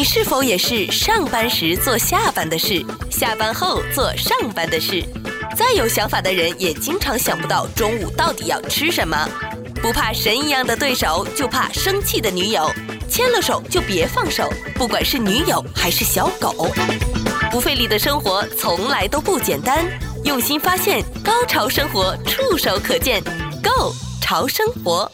你是否也是上班时做下班的事，下班后做上班的事？再有想法的人也经常想不到中午到底要吃什么。不怕神一样的对手，就怕生气的女友。牵了手就别放手，不管是女友还是小狗。不费力的生活从来都不简单，用心发现，高潮生活触手可见 Go 潮生活。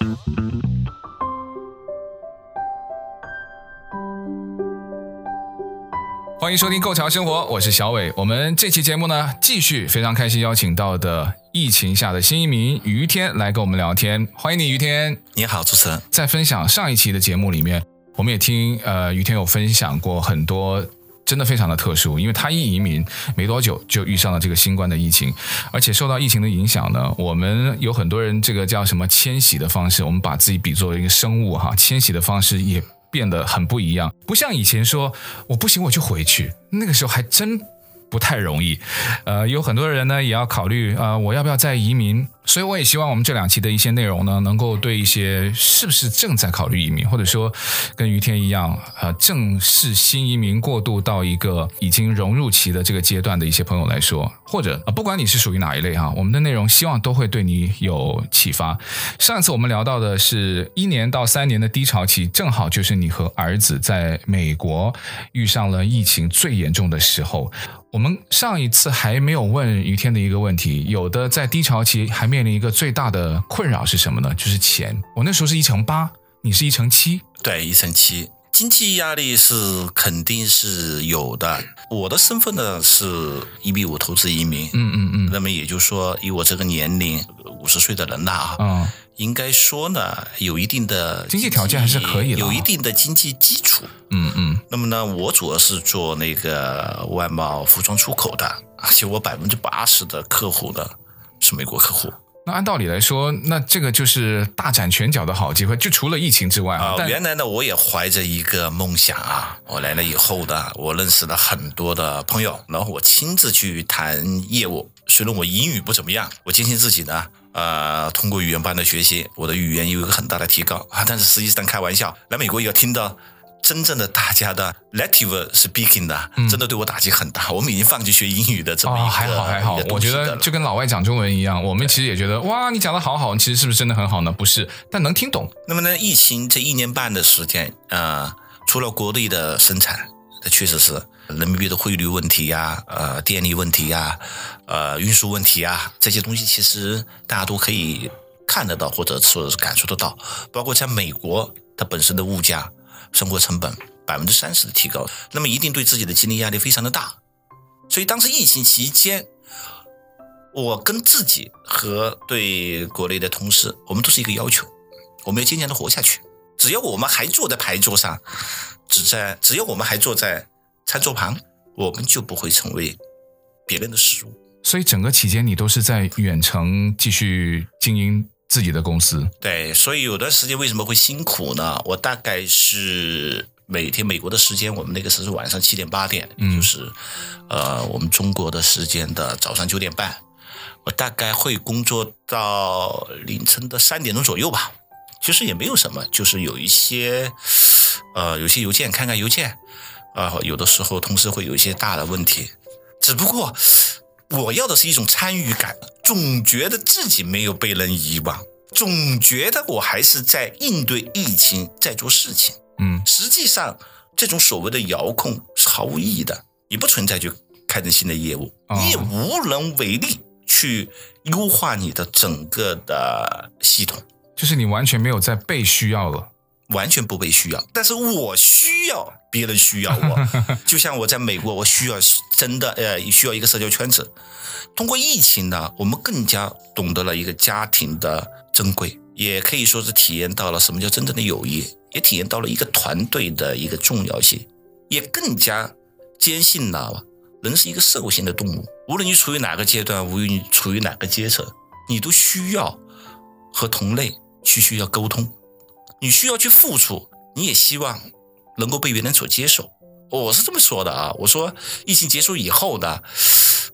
欢迎收听《Go 潮生活》，我是小伟。我们这期节目呢，继续非常开心邀请到的疫情下的新移民于天来跟我们聊天。欢迎你，于天。你好，主持人。在分享上一期的节目里面，我们也听呃于天有分享过很多，真的非常的特殊，因为他一移民没多久就遇上了这个新冠的疫情，而且受到疫情的影响呢，我们有很多人这个叫什么迁徙的方式，我们把自己比作一个生物哈，迁徙的方式也。变得很不一样，不像以前说我不行我就回去，那个时候还真不太容易。呃，有很多人呢也要考虑、呃，我要不要再移民？所以我也希望我们这两期的一些内容呢，能够对一些是不是正在考虑移民，或者说跟于天一样，呃，正是新移民过渡到一个已经融入期的这个阶段的一些朋友来说，或者啊，不管你是属于哪一类哈，我们的内容希望都会对你有启发。上次我们聊到的是一年到三年的低潮期，正好就是你和儿子在美国遇上了疫情最严重的时候。我们上一次还没有问于天的一个问题，有的在低潮期还面临一个最大的困扰是什么呢？就是钱。我那时候是一乘八，你是一乘七，对，一乘七，经济压力是肯定是有的。我的身份呢是一比五投资移民，嗯嗯嗯，那么也就是说，以我这个年龄，五十岁的人呐啊，嗯。应该说呢，有一定的经济条件还是可以的，有一定的经济基础。嗯嗯。那么呢，我主要是做那个外贸服装出口的，而且我百分之八十的客户呢是美国客户。那按道理来说，那这个就是大展拳脚的好机会，就除了疫情之外啊。原来呢，我也怀着一个梦想啊，我来了以后呢，我认识了很多的朋友，然后我亲自去谈业务。虽然我英语不怎么样，我坚信自己呢。呃，通过语言班的学习，我的语言有一个很大的提高啊。但是实际上开玩笑，来美国也要听到真正的大家的 native speaking 的，嗯，真的对我打击很大。我们已经放弃学英语的这么一个，哦，还好还好。我觉得就跟老外讲中文一样，我们其实也觉得哇，你讲的好好，其实是不是真的很好呢？不是，但能听懂。那么呢，疫情这一年半的时间啊，呃，除了国内的生产，它确实是。人民币的汇率问题呀，呃，电力问题呀，呃，运输问题啊，这些东西其实大家都可以看得到，或者是感受得到。包括在美国，它本身的物价、生活成本百分之三十的提高，那么一定对自己的经济压力非常的大。所以当时疫情期间，我跟自己和对国内的同事，我们都是一个要求，我们要坚强的活下去。只要我们还坐在牌桌上，只在只要我们还坐在。餐桌旁，我们就不会成为别人的食物。所以整个期间你都是在远程继续经营自己的公司。对，所以有段时间为什么会辛苦呢？我大概是每天美国的时间，我们那个时候是晚上七点八点，嗯，就是呃我们中国的时间的早上九点半，我大概会工作到凌晨的三点钟左右吧。其实也没有什么，就是有一些呃有些邮件，看看邮件。啊，有的时候同时会有一些大的问题，只不过我要的是一种参与感，总觉得自己没有被人遗忘，总觉得我还是在应对疫情，在做事情。嗯，实际上这种所谓的遥控是毫无意义的，你不存在去开展新的业务，你也无能为力去优化你的整个的系统，就是你完全没有在被需要了。完全不被需要，但是我需要别人需要我，就像我在美国，我需要真的呃需要一个社交圈子。通过疫情呢，我们更加懂得了一个家庭的珍贵，也可以说是体验到了什么叫真正的友谊，也体验到了一个团队的一个重要性，也更加坚信了人是一个社会性的动物。无论你处于哪个阶段，无论你处于哪个阶层，你都需要和同类去需要沟通。你需要去付出，你也希望能够被别人所接受。我是这么说的啊，我说疫情结束以后呢，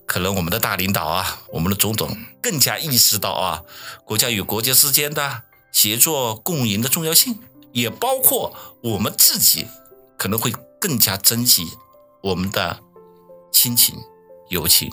可能我们的大领导啊，我们的总统更加意识到啊，国家与国家之间的协作共赢的重要性，也包括我们自己可能会更加珍惜我们的亲情、友情，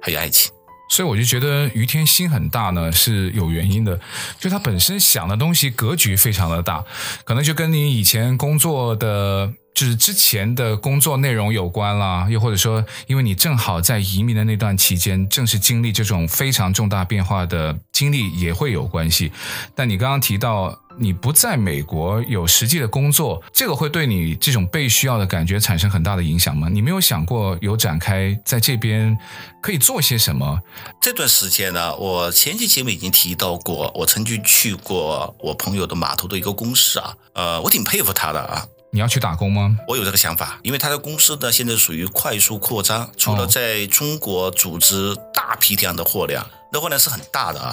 还有爱情。所以我就觉得于天心很大呢，是有原因的，就他本身想的东西格局非常的大，可能就跟你以前工作的。就是之前的工作内容有关啦，又或者说，因为你正好在移民的那段期间，正是经历这种非常重大变化的经历，也会有关系。但你刚刚提到你不在美国有实际的工作，这个会对你这种被需要的感觉产生很大的影响吗？你没有想过有展开在这边可以做些什么？这段时间呢，我前期节目已经提到过，我曾经去过我朋友的码头的一个公司啊，呃，我挺佩服他的啊。你要去打工吗？我有这个想法，因为他的公司呢，现在属于快速扩张，除了在中国组织大批量的货量，那货量是很大的啊，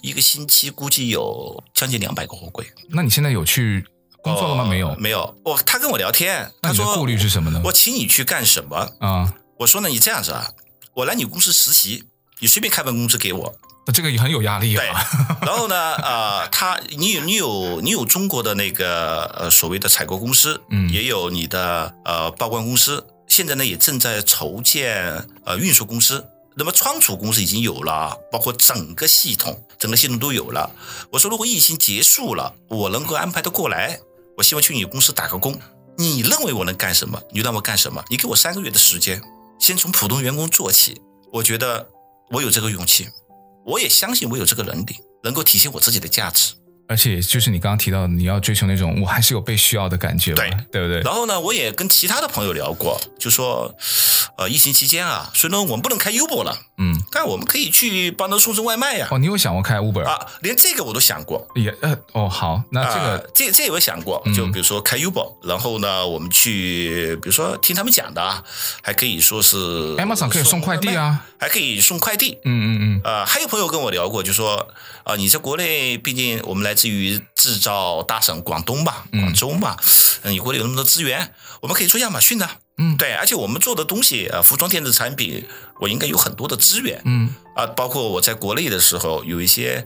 一个星期估计有将近两百个货柜。那你现在有去工作了吗？没有，没有。我他跟我聊天，他说顾虑是什么呢？我请你去干什么啊？我说呢，你这样子啊，我来你公司实习，你随便开份工资给我。这个也很有压力啊。对，然后呢，呃，他，你有，你有，你有中国的那个呃所谓的采购公司，嗯，也有你的呃报关公司，现在呢也正在筹建呃运输公司。那么仓储公司已经有了，包括整个系统，整个系统都有了。我说，如果疫情结束了，我能够安排得过来，我希望去你公司打个工。你认为我能干什么？你就让我干什么？你给我三个月的时间，先从普通员工做起。我觉得我有这个勇气。我也相信我有这个能力，能够体现我自己的价值。而且就是你刚刚提到的，你要追求那种我还是有被需要的感觉，对对不对？然后呢，我也跟其他的朋友聊过，就说，呃，疫情期间啊，虽然我们不能开 Uber 了，嗯，但我们可以去帮他送送外卖呀。哦，你有想过开 Uber 啊？连这个我都想过。也呃哦好，那这个、呃、这这也有想过，就比如说开 Uber，、嗯、然后呢，我们去，比如说听他们讲的啊，还可以说是 Amazon 可以送快递啊，还可以送快递。嗯嗯嗯。呃，还有朋友跟我聊过，就说啊、呃，你在国内，毕竟我们来自于制造大省广东吧，广州嘛，嗯，你国内有那么多资源，我们可以做亚马逊的，嗯，对，而且我们做的东西呃，服装电子产品，我应该有很多的资源，嗯，啊，包括我在国内的时候，有一些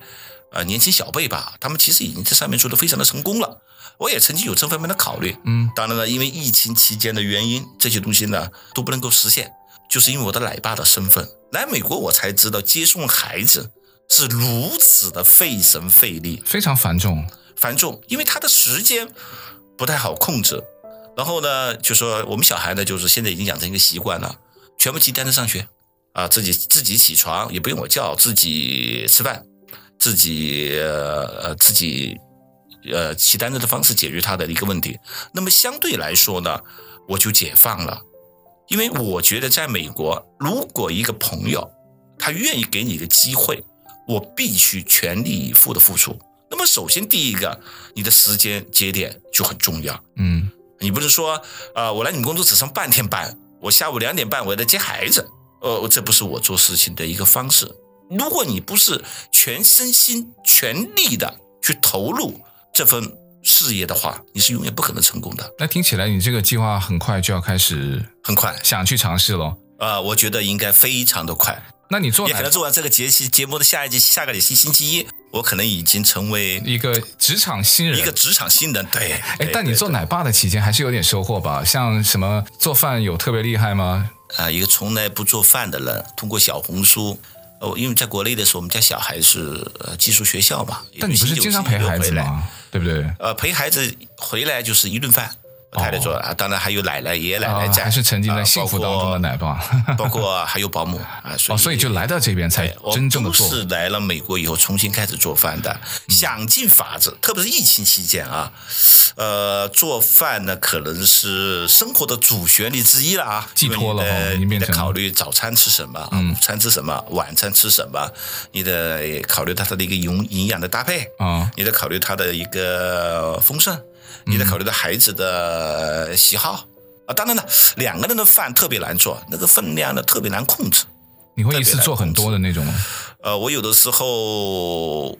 呃年轻小辈吧，他们其实已经在上面做的非常的成功了，我也曾经有这方面的考虑，嗯，当然了，因为疫情期间的原因，这些东西呢都不能够实现，就是因为我的奶爸的身份，来美国我才知道接送孩子是如此的费神费力，非常繁重。繁重，因为他的时间不太好控制。然后呢，就说我们小孩呢，就是现在已经养成一个习惯了，全部骑单车上学啊，自己自己起床也不用我叫，自己吃饭，自己呃自己呃骑单车的方式解决他的一个问题。那么相对来说呢，我就解放了，因为我觉得在美国，如果一个朋友他愿意给你一个机会，我必须全力以赴的付出。那么，首先第一个，你的时间节点就很重要。嗯，你不是说，啊、呃，我来你们公司只上半天班，我下午两点半我要来接孩子，呃，这不是我做事情的一个方式。如果你不是全身心全力的去投入这份事业的话，你是永远不可能成功的。那听起来你这个计划很快就要开始，很快想去尝试了。啊、呃，我觉得应该非常的快。那你做，你可能做完这个节期节目的下一集，下个礼星期一。我可能已经成为一个职场新人，一个职场新人。对，哎，但你做奶爸的期间还是有点收获吧？像什么做饭有特别厉害吗？啊，一个从来不做饭的人，通过小红书，哦，因为在国内的时候，我们家小孩是寄宿学校嘛。但你不是经常陪孩子吗？对不对？呃，陪孩子回来就是一顿饭。太太做啊，当然还有奶奶、爷爷奶奶在，还是沉浸在幸福当中的奶爸，包括还有保姆啊，所以所以就来到这边才真正的做。是来了美国以后重新开始做饭的，想尽法子，特别是疫情期间啊，呃，做饭呢可能是生活的主旋律之一了啊，寄托了，你得考虑早餐吃什么，午餐吃什么，晚餐吃什么，你得考虑它的一个营营养的搭配啊，你得考虑它的一个丰盛。你得考虑到孩子的喜好啊，当然了，两个人的饭特别难做，那个分量呢特别难控制。你会一次做很多的那种吗？呃，我有的时候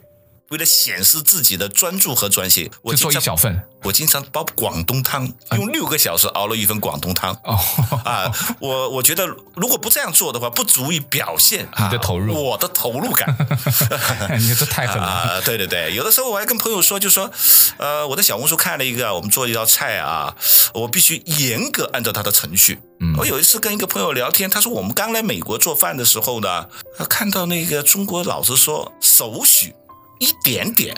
为了显示自己的专注和专心，我做一小份。我经常煲广东汤，用六个小时熬了一份广东汤。哦，啊，我我觉得如果不这样做的话，不足以表现你的投入，我的投入感。你这太狠了啊！对对对，有的时候我还跟朋友说，就说，呃，我在小红书看了一个，我们做一道菜啊，我必须严格按照它的程序。嗯，我有一次跟一个朋友聊天，他说我们刚来美国做饭的时候呢，看到那个中国老师说少许一点点。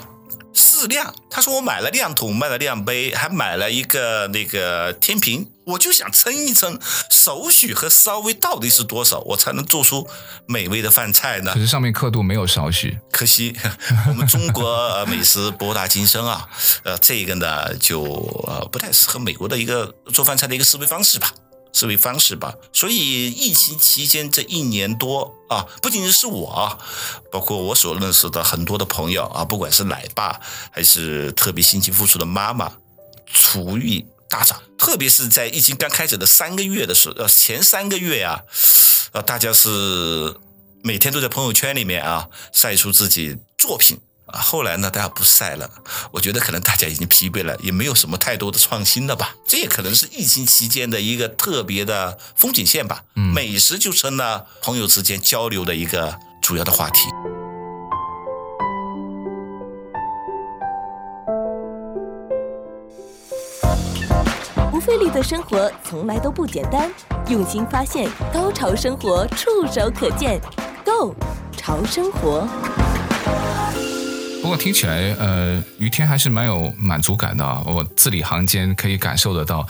适量，他说我买了量桶，买了量杯，还买了一个那个天平，我就想称一称少许和稍微到底是多少，我才能做出美味的饭菜呢？可是上面刻度没有少许，可惜 我们中国美食博大精深啊，呃，这个呢就呃不太适合美国的一个做饭菜的一个思维方式吧。思维方式吧，所以疫情期间这一年多啊，不仅仅是我啊，包括我所认识的很多的朋友啊，不管是奶爸还是特别辛勤付出的妈妈，厨艺大涨。特别是在疫情刚开始的三个月的时候，呃，前三个月啊，呃，大家是每天都在朋友圈里面啊晒出自己作品。啊，后来呢，大家不晒了。我觉得可能大家已经疲惫了，也没有什么太多的创新了吧。这也可能是疫情期间的一个特别的风景线吧。嗯，美食就成了朋友之间交流的一个主要的话题。不费力的生活从来都不简单，用心发现，高潮生活触手可见，Go 潮生活。不过听起来，呃，于天还是蛮有满足感的啊！我字里行间可以感受得到。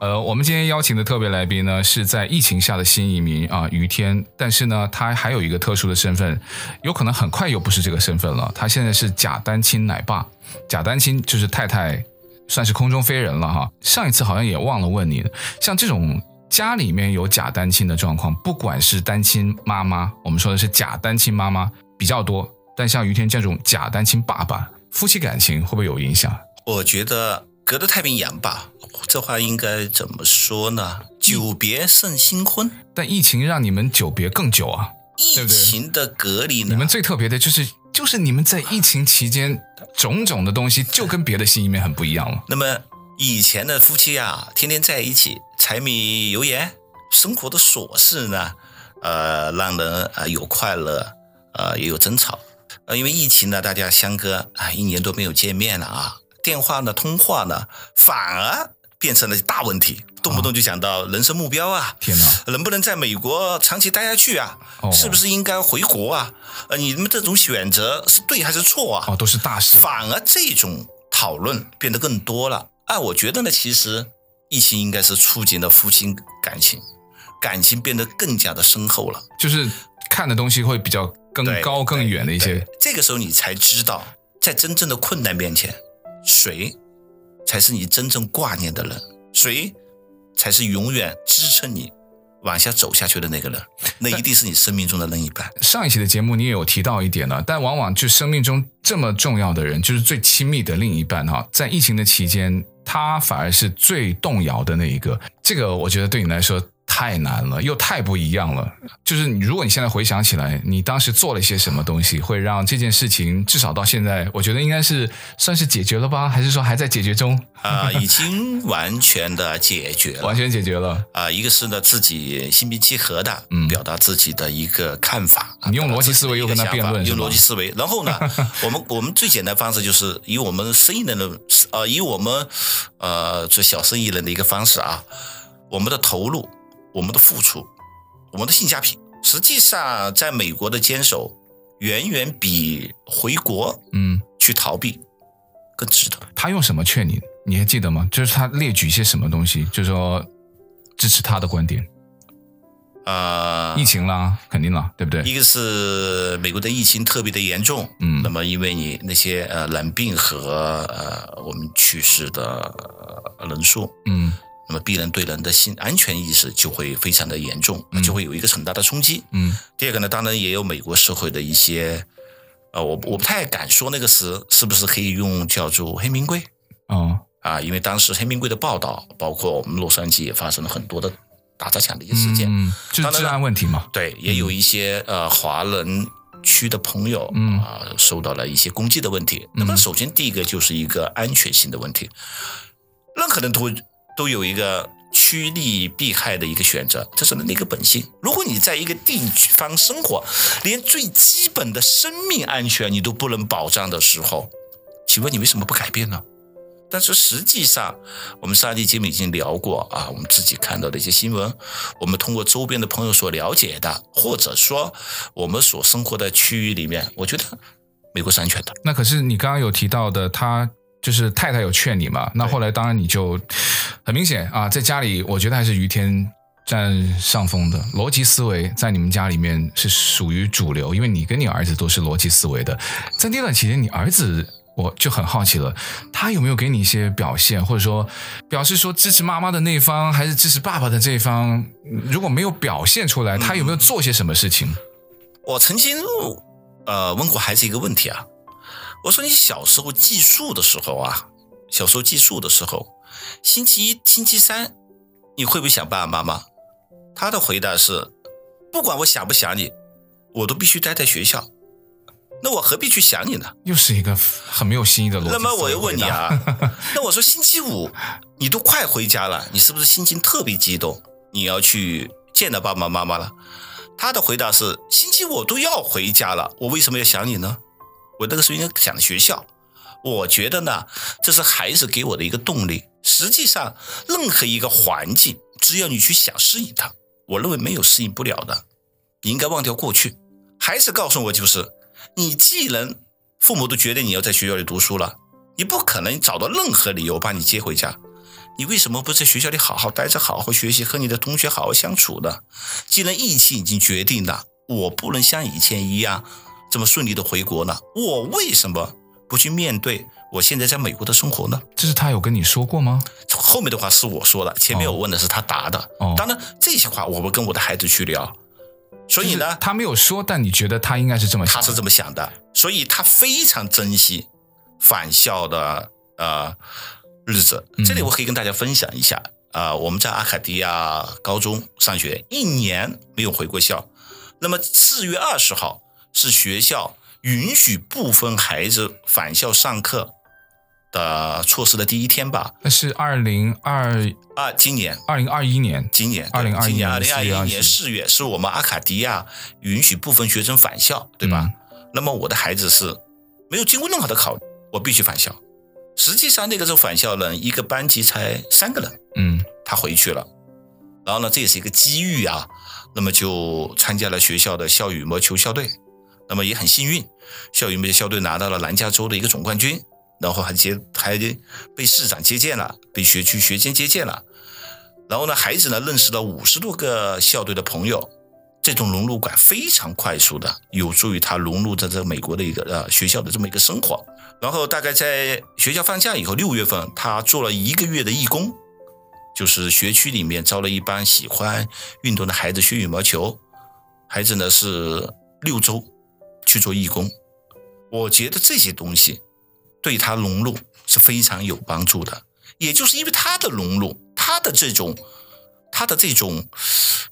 呃，我们今天邀请的特别来宾呢，是在疫情下的新移民啊，于天。但是呢，他还有一个特殊的身份，有可能很快又不是这个身份了。他现在是假单亲奶爸，假单亲就是太太算是空中飞人了哈。上一次好像也忘了问你，像这种家里面有假单亲的状况，不管是单亲妈妈，我们说的是假单亲妈妈比较多。但像于天这种假单亲爸爸，夫妻感情会不会有影响？我觉得隔着太平洋吧，这话应该怎么说呢？久别胜新婚。但疫情让你们久别更久啊！疫情的隔离呢？你们最特别的就是，就是你们在疫情期间种种的东西，就跟别的新移民很不一样了。那么以前的夫妻啊，天天在一起，柴米油盐，生活的琐事呢，呃，让人啊有快乐，呃，也有争吵。呃，因为疫情呢，大家相隔啊一年多没有见面了啊，电话呢、通话呢，反而变成了大问题，动不动就想到人生目标啊，天哪，能不能在美国长期待下去啊？哦，是不是应该回国啊？呃，你们这种选择是对还是错啊？哦，都是大事。反而这种讨论变得更多了。哎，我觉得呢，其实疫情应该是促进了夫妻感情，感情变得更加的深厚了，就是看的东西会比较。更高更远的一些，这个时候你才知道，在真正的困难面前，谁才是你真正挂念的人，谁才是永远支撑你往下走下去的那个人，那一定是你生命中的另一半。上一期的节目你也有提到一点了，但往往就生命中这么重要的人，就是最亲密的另一半哈，在疫情的期间，他反而是最动摇的那一个。这个我觉得对你来说。太难了，又太不一样了。就是你，如果你现在回想起来，你当时做了一些什么东西，会让这件事情至少到现在，我觉得应该是算是解决了吧？还是说还在解决中？啊、呃，已经完全的解决了，完全解决了。啊、呃，一个是呢，自己心平气和的，嗯，表达自己的一个看法。你用逻辑思维又跟他辩论，用逻辑思维。然后呢，我们我们最简单的方式就是以我们生意人的，呃，以我们呃做小生意人的一个方式啊，我们的投入。我们的付出，我们的性价比，实际上在美国的坚守，远远比回国嗯去逃避更值得。他用什么劝你？你还记得吗？就是他列举一些什么东西，就是说支持他的观点。啊、呃，疫情啦，肯定啦，对不对？一个是美国的疫情特别的严重，嗯，那么因为你那些呃染病和呃我们去世的人数，嗯。那么，病人对人的心安全意识就会非常的严重，就会有一个很大的冲击。嗯，第二个呢，当然也有美国社会的一些，呃，我我不太敢说那个词是不是可以用叫做黑名贵。哦，啊，因为当时黑名贵的报道，包括我们洛杉矶也发生了很多的打砸抢的一些事件，嗯，就是治安问题嘛。对，也有一些呃华人区的朋友，嗯啊，受到了一些攻击的问题。那么，首先第一个就是一个安全性的问题，任何人都都有一个趋利避害的一个选择，这是人的一个本性。如果你在一个地方生活，连最基本的生命安全你都不能保障的时候，请问你为什么不改变呢？但是实际上，我们上期节目已经聊过啊，我们自己看到的一些新闻，我们通过周边的朋友所了解的，或者说我们所生活的区域里面，我觉得美国是安全的。那可是你刚刚有提到的，他就是太太有劝你嘛？那后来当然你就很明显啊，在家里，我觉得还是于天占上风的逻辑思维，在你们家里面是属于主流，因为你跟你儿子都是逻辑思维的。在那段期间，你儿子。我就很好奇了，他有没有给你一些表现，或者说表示说支持妈妈的那方，还是支持爸爸的这一方？如果没有表现出来，他有没有做些什么事情？嗯、我曾经呃问过孩子一个问题啊，我说你小时候计数的时候啊，小时候计数的时候，星期一、星期三，你会不会想爸爸妈妈？他的回答是，不管我想不想你，我都必须待在学校。那我何必去想你呢？又是一个很没有新意的逻辑。那么我又问你啊，那我说星期五你都快回家了，你是不是心情特别激动？你要去见到爸爸妈妈了？他的回答是：星期五我都要回家了，我为什么要想你呢？我那个时候应该想学校。我觉得呢，这是孩子给我的一个动力。实际上，任何一个环境，只要你去想适应它，我认为没有适应不了的。你应该忘掉过去。孩子告诉我就是。你既然父母都觉得你要在学校里读书了，你不可能找到任何理由把你接回家。你为什么不在学校里好好待着，好好学习，和你的同学好好相处呢？既然疫情已经决定了，我不能像以前一样这么顺利的回国呢，我为什么不去面对我现在在美国的生活呢？这是他有跟你说过吗？后面的话是我说的，前面我问的是他答的。哦，当然这些话我会跟我的孩子去聊。所以呢，他没有说，但你觉得他应该是这么想？他是这么想的，所以他非常珍惜返校的呃日子。这里我可以跟大家分享一下啊、呃，我们在阿卡迪亚高中上学，一年没有回过校。那么四月二十号是学校允许部分孩子返校上课的措施的第一天吧？那是二零二啊，今年二零二一年，今年二零二一年二零二一年四月是我们阿卡迪亚允许部分学生返校，对吧？嗯、那么我的孩子是没有经过任何的考虑，我必须返校。实际上那个时候返校呢一个班级才三个人，嗯，他回去了。然后呢，这也是一个机遇啊，那么就参加了学校的校羽毛球校队，那么也很幸运，校羽毛球校队拿到了南加州的一个总冠军。然后还接还被市长接见了，被学区学监接见了。然后呢，孩子呢认识了五十多个校队的朋友，这种融入感非常快速的，有助于他融入在这美国的一个呃学校的这么一个生活。然后大概在学校放假以后，六月份他做了一个月的义工，就是学区里面招了一帮喜欢运动的孩子学羽毛球。孩子呢是六周去做义工，我觉得这些东西。对他融入是非常有帮助的，也就是因为他的融入，他的这种，他的这种，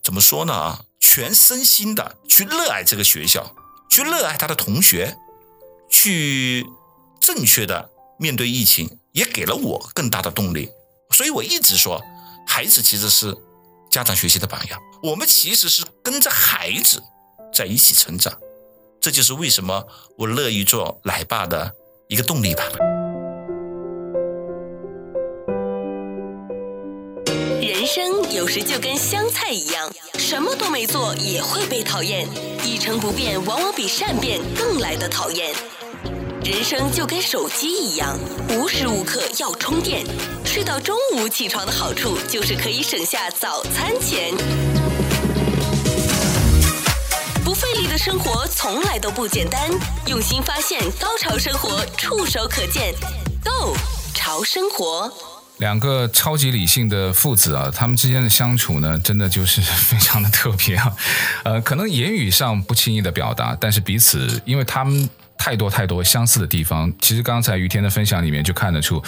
怎么说呢？啊，全身心的去热爱这个学校，去热爱他的同学，去正确的面对疫情，也给了我更大的动力。所以我一直说，孩子其实是家长学习的榜样，我们其实是跟着孩子在一起成长，这就是为什么我乐意做奶爸的。一个动力吧。人生有时就跟香菜一样，什么都没做也会被讨厌，一成不变往往比善变更来的讨厌。人生就跟手机一样，无时无刻要充电。睡到中午起床的好处就是可以省下早餐钱。不费力的生活从来都不简单，用心发现，高潮生活触手可见 Go 潮生活，两个超级理性的父子啊，他们之间的相处呢，真的就是非常的特别啊。呃，可能言语上不轻易的表达，但是彼此，因为他们太多太多相似的地方。其实刚才于天的分享里面就看得出，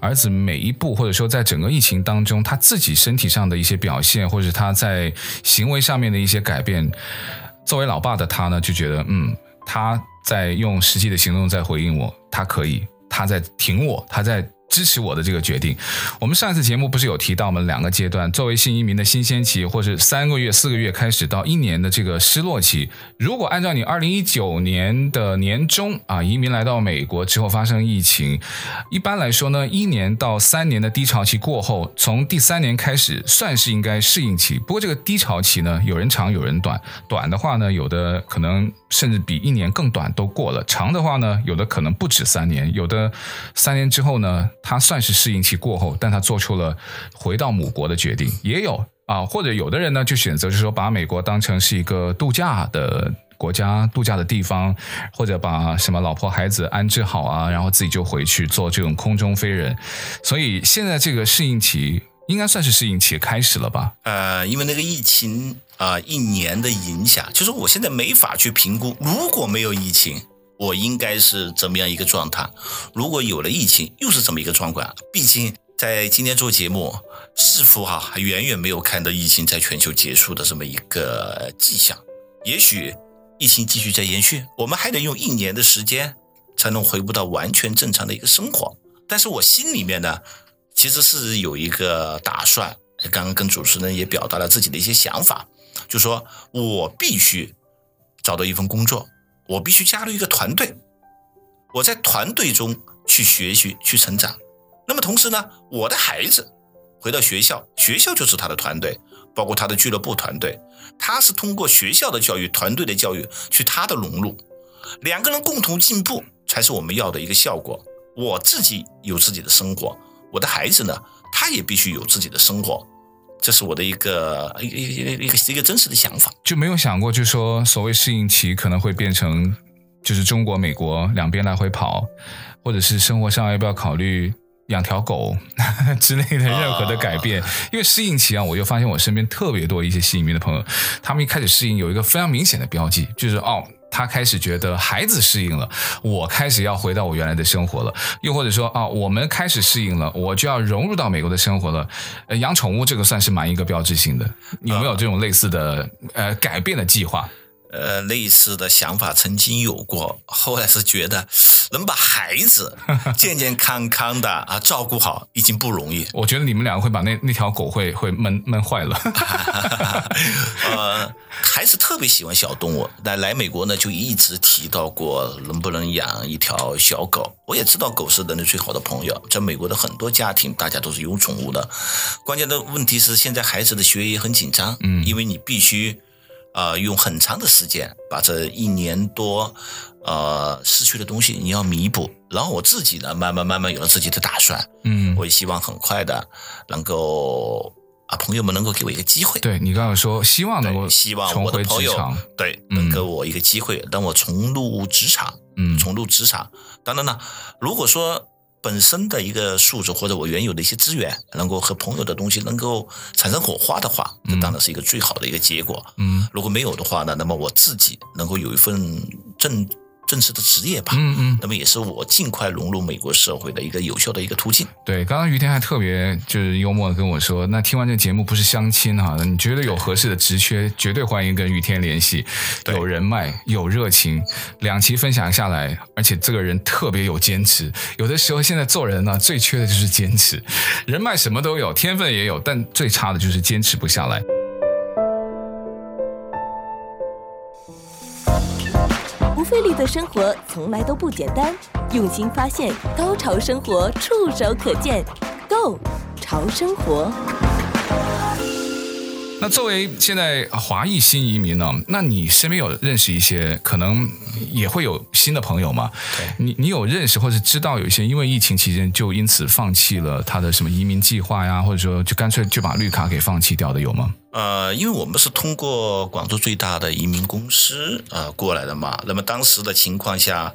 儿子每一步，或者说在整个疫情当中，他自己身体上的一些表现，或者他在行为上面的一些改变。作为老爸的他呢，就觉得嗯，他在用实际的行动在回应我，他可以，他在挺我，他在。支持我的这个决定。我们上一次节目不是有提到我们两个阶段，作为新移民的新鲜期，或是三个月、四个月开始到一年的这个失落期。如果按照你二零一九年的年中啊，移民来到美国之后发生疫情，一般来说呢，一年到三年的低潮期过后，从第三年开始算是应该适应期。不过这个低潮期呢，有人长有人短，短的话呢，有的可能甚至比一年更短都过了；长的话呢，有的可能不止三年，有的三年之后呢。他算是适应期过后，但他做出了回到母国的决定，也有啊，或者有的人呢就选择就是说把美国当成是一个度假的国家、度假的地方，或者把什么老婆孩子安置好啊，然后自己就回去做这种空中飞人。所以现在这个适应期应该算是适应期开始了吧？呃，因为那个疫情啊，一年的影响，就是我现在没法去评估，如果没有疫情。我应该是怎么样一个状态？如果有了疫情，又是怎么一个状况？毕竟在今天做节目，似乎哈还远远没有看到疫情在全球结束的这么一个迹象。也许疫情继续在延续，我们还得用一年的时间才能回复到完全正常的一个生活。但是我心里面呢，其实是有一个打算。刚刚跟主持人也表达了自己的一些想法，就说我必须找到一份工作。我必须加入一个团队，我在团队中去学习、去成长。那么同时呢，我的孩子回到学校，学校就是他的团队，包括他的俱乐部团队。他是通过学校的教育、团队的教育去他的融入，两个人共同进步才是我们要的一个效果。我自己有自己的生活，我的孩子呢，他也必须有自己的生活。这是我的一个一个一个一个一个真实的想法，就没有想过，就说所谓适应期可能会变成，就是中国、美国两边来回跑，或者是生活上要不要考虑养条狗 之类的任何的改变。因为适应期啊，我就发现我身边特别多一些新移民的朋友，他们一开始适应有一个非常明显的标记，就是哦。他开始觉得孩子适应了，我开始要回到我原来的生活了。又或者说啊，我们开始适应了，我就要融入到美国的生活了。呃，养宠物这个算是蛮一个标志性的。有没有这种类似的呃改变的计划？呃，类似的想法曾经有过，后来是觉得能把孩子健健康康的啊照顾好已经不容易。我觉得你们两个会把那那条狗会会闷闷坏了。呃，孩子特别喜欢小动物。那来美国呢，就一直提到过能不能养一条小狗。我也知道狗是人类最好的朋友，在美国的很多家庭，大家都是有宠物的。关键的问题是，现在孩子的学业也很紧张，嗯，因为你必须。啊、呃，用很长的时间把这一年多，呃，失去的东西你要弥补。然后我自己呢，慢慢慢慢有了自己的打算。嗯，我也希望很快的能够啊，朋友们能够给我一个机会。对，你刚刚说希望能够希望我的朋友对能给我一个机会，让我重入职场。嗯，重入职场。当然呢，如果说。本身的一个素质或者我原有的一些资源，能够和朋友的东西能够产生火花的话，这当然是一个最好的一个结果。嗯，如果没有的话呢，那么我自己能够有一份正。正式的职业吧，嗯嗯，那么也是我尽快融入美国社会的一个有效的一个途径。对，刚刚于天还特别就是幽默的跟我说，那听完这节目不是相亲哈，你觉得有合适的职缺，绝对欢迎跟于天联系。有人脉，有热情，两期分享下来，而且这个人特别有坚持。有的时候现在做人呢，最缺的就是坚持。人脉什么都有，天分也有，但最差的就是坚持不下来。费力的生活从来都不简单，用心发现，高潮生活触手可见 Go 潮生活。那作为现在华裔新移民呢，那你身边有认识一些可能也会有新的朋友吗？对你你有认识或者知道有一些因为疫情期间就因此放弃了他的什么移民计划呀，或者说就干脆就把绿卡给放弃掉的有吗？呃，因为我们是通过广州最大的移民公司呃过来的嘛，那么当时的情况下，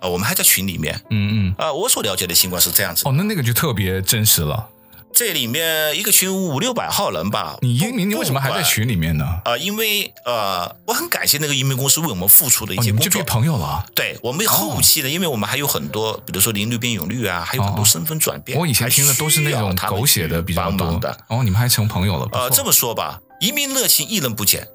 呃，我们还在群里面，嗯嗯，呃，我所了解的情况是这样子。哦，那那个就特别真实了。这里面一个群五六百号人吧，你移民你为什么还在群里面呢？啊、呃，因为呃，我很感谢那个移民公司为我们付出的一些工作。哦、就变朋友了。对，我们后期的，哦、因为我们还有很多，比如说零绿变永绿啊，还有很多身份转变。我以前听的都是那种狗血的比较多的。哦，你们还成朋友了？呃，这么说吧，移民热情一人不减，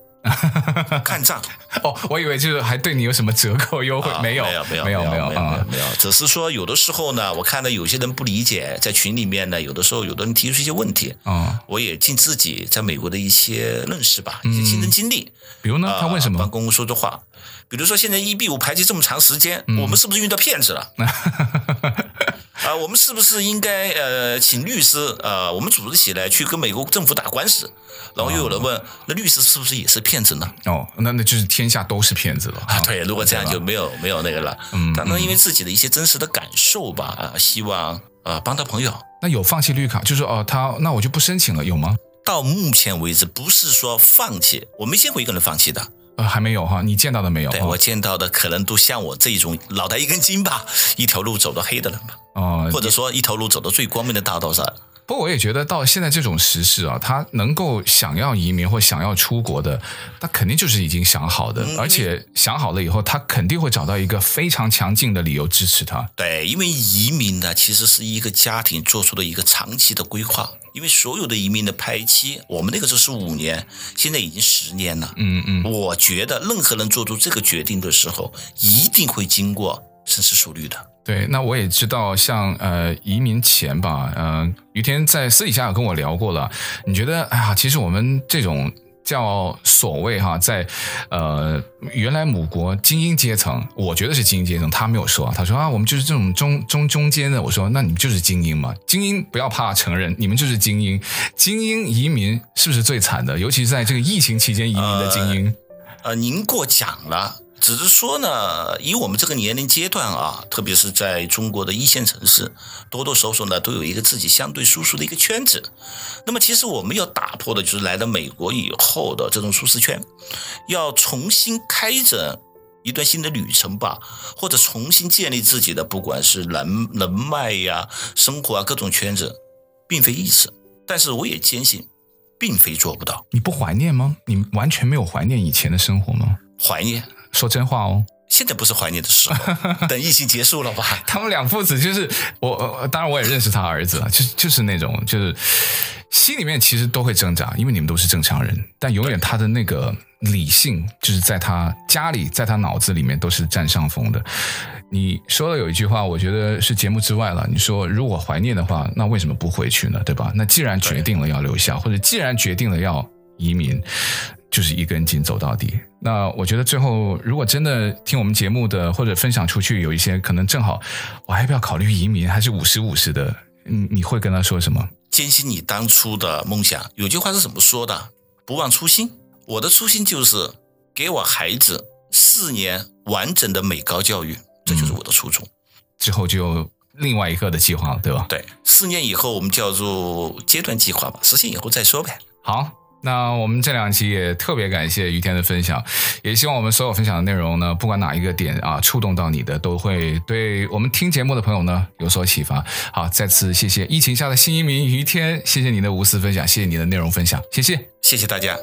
看账。哦，我以为就是还对你有什么折扣优惠？没有，没有，没有，没有，没有，没有，没有。只是说有的时候呢，我看到有些人不理解，在群里面呢，有的时候有的人提出一些问题，啊，我也尽自己在美国的一些认识吧，一些亲身经历。比如呢，他问什么？帮公公说的话。比如说，现在 EB 五排期这么长时间，我们是不是遇到骗子了？啊，我们是不是应该呃请律师呃，我们组织起来去跟美国政府打官司？然后又有人问，那律师是不是也是骗子呢？哦，那那就是天下都是骗子了啊！对，如果这样就没有没有那个了。嗯，他能因为自己的一些真实的感受吧，啊，希望呃帮到朋友。那有放弃绿卡，就是哦，他那我就不申请了，有吗？到目前为止，不是说放弃，我没见过一个人放弃的。呃，还没有哈，你见到的没有？对，我见到的可能都像我这种脑袋一根筋吧，一条路走到黑的人吧。哦，或者说一条路走到最光明的大道上。不过我也觉得到现在这种时势啊，他能够想要移民或想要出国的，他肯定就是已经想好的，而且想好了以后，他肯定会找到一个非常强劲的理由支持他。对，因为移民呢，其实是一个家庭做出的一个长期的规划。因为所有的移民的排期，我们那个时候是五年，现在已经十年了。嗯嗯，我觉得任何人做出这个决定的时候，一定会经过深思熟虑的。对，那我也知道像，像呃移民前吧，呃，于天在私底下有跟我聊过了。你觉得，哎呀，其实我们这种。叫所谓哈，在呃原来母国精英阶层，我觉得是精英阶层，他没有说，他说啊，我们就是这种中中中间的。我说，那你们就是精英嘛，精英不要怕承认，你们就是精英。精英移民是不是最惨的？尤其是在这个疫情期间移民的精英。呃，呃，您过奖了。只是说呢，以我们这个年龄阶段啊，特别是在中国的一线城市，多多少少呢都有一个自己相对舒适的一个圈子。那么，其实我们要打破的就是来到美国以后的这种舒适圈，要重新开展一段新的旅程吧，或者重新建立自己的，不管是人人脉呀、生活啊各种圈子，并非易事。但是我也坚信，并非做不到。你不怀念吗？你完全没有怀念以前的生活吗？怀念。说真话哦，现在不是怀念的时候，等疫情结束了吧。他们两父子就是我，当然我也认识他儿子了，就就是那种，就是心里面其实都会挣扎，因为你们都是正常人，但永远他的那个理性就是在他家里，在他脑子里面都是占上风的。你说了有一句话，我觉得是节目之外了。你说如果怀念的话，那为什么不回去呢？对吧？那既然决定了要留下，或者既然决定了要移民。就是一根筋走到底。那我觉得最后，如果真的听我们节目的或者分享出去，有一些可能正好，我还要不要考虑移民，还是五十五十的？你你会跟他说什么？坚信你当初的梦想。有句话是怎么说的？不忘初心。我的初心就是给我孩子四年完整的美高教育，这就是我的初衷。嗯，之后就另外一个的计划了，对吧？对，四年以后我们叫做阶段计划吧，实现以后再说呗。好。那我们这两期也特别感谢于天的分享，也希望我们所有分享的内容呢，不管哪一个点啊触动到你的，都会对我们听节目的朋友呢有所启发。好，再次谢谢疫情下的新移民于天，谢谢你的无私分享，谢谢你的内容分享，谢谢，谢谢大家。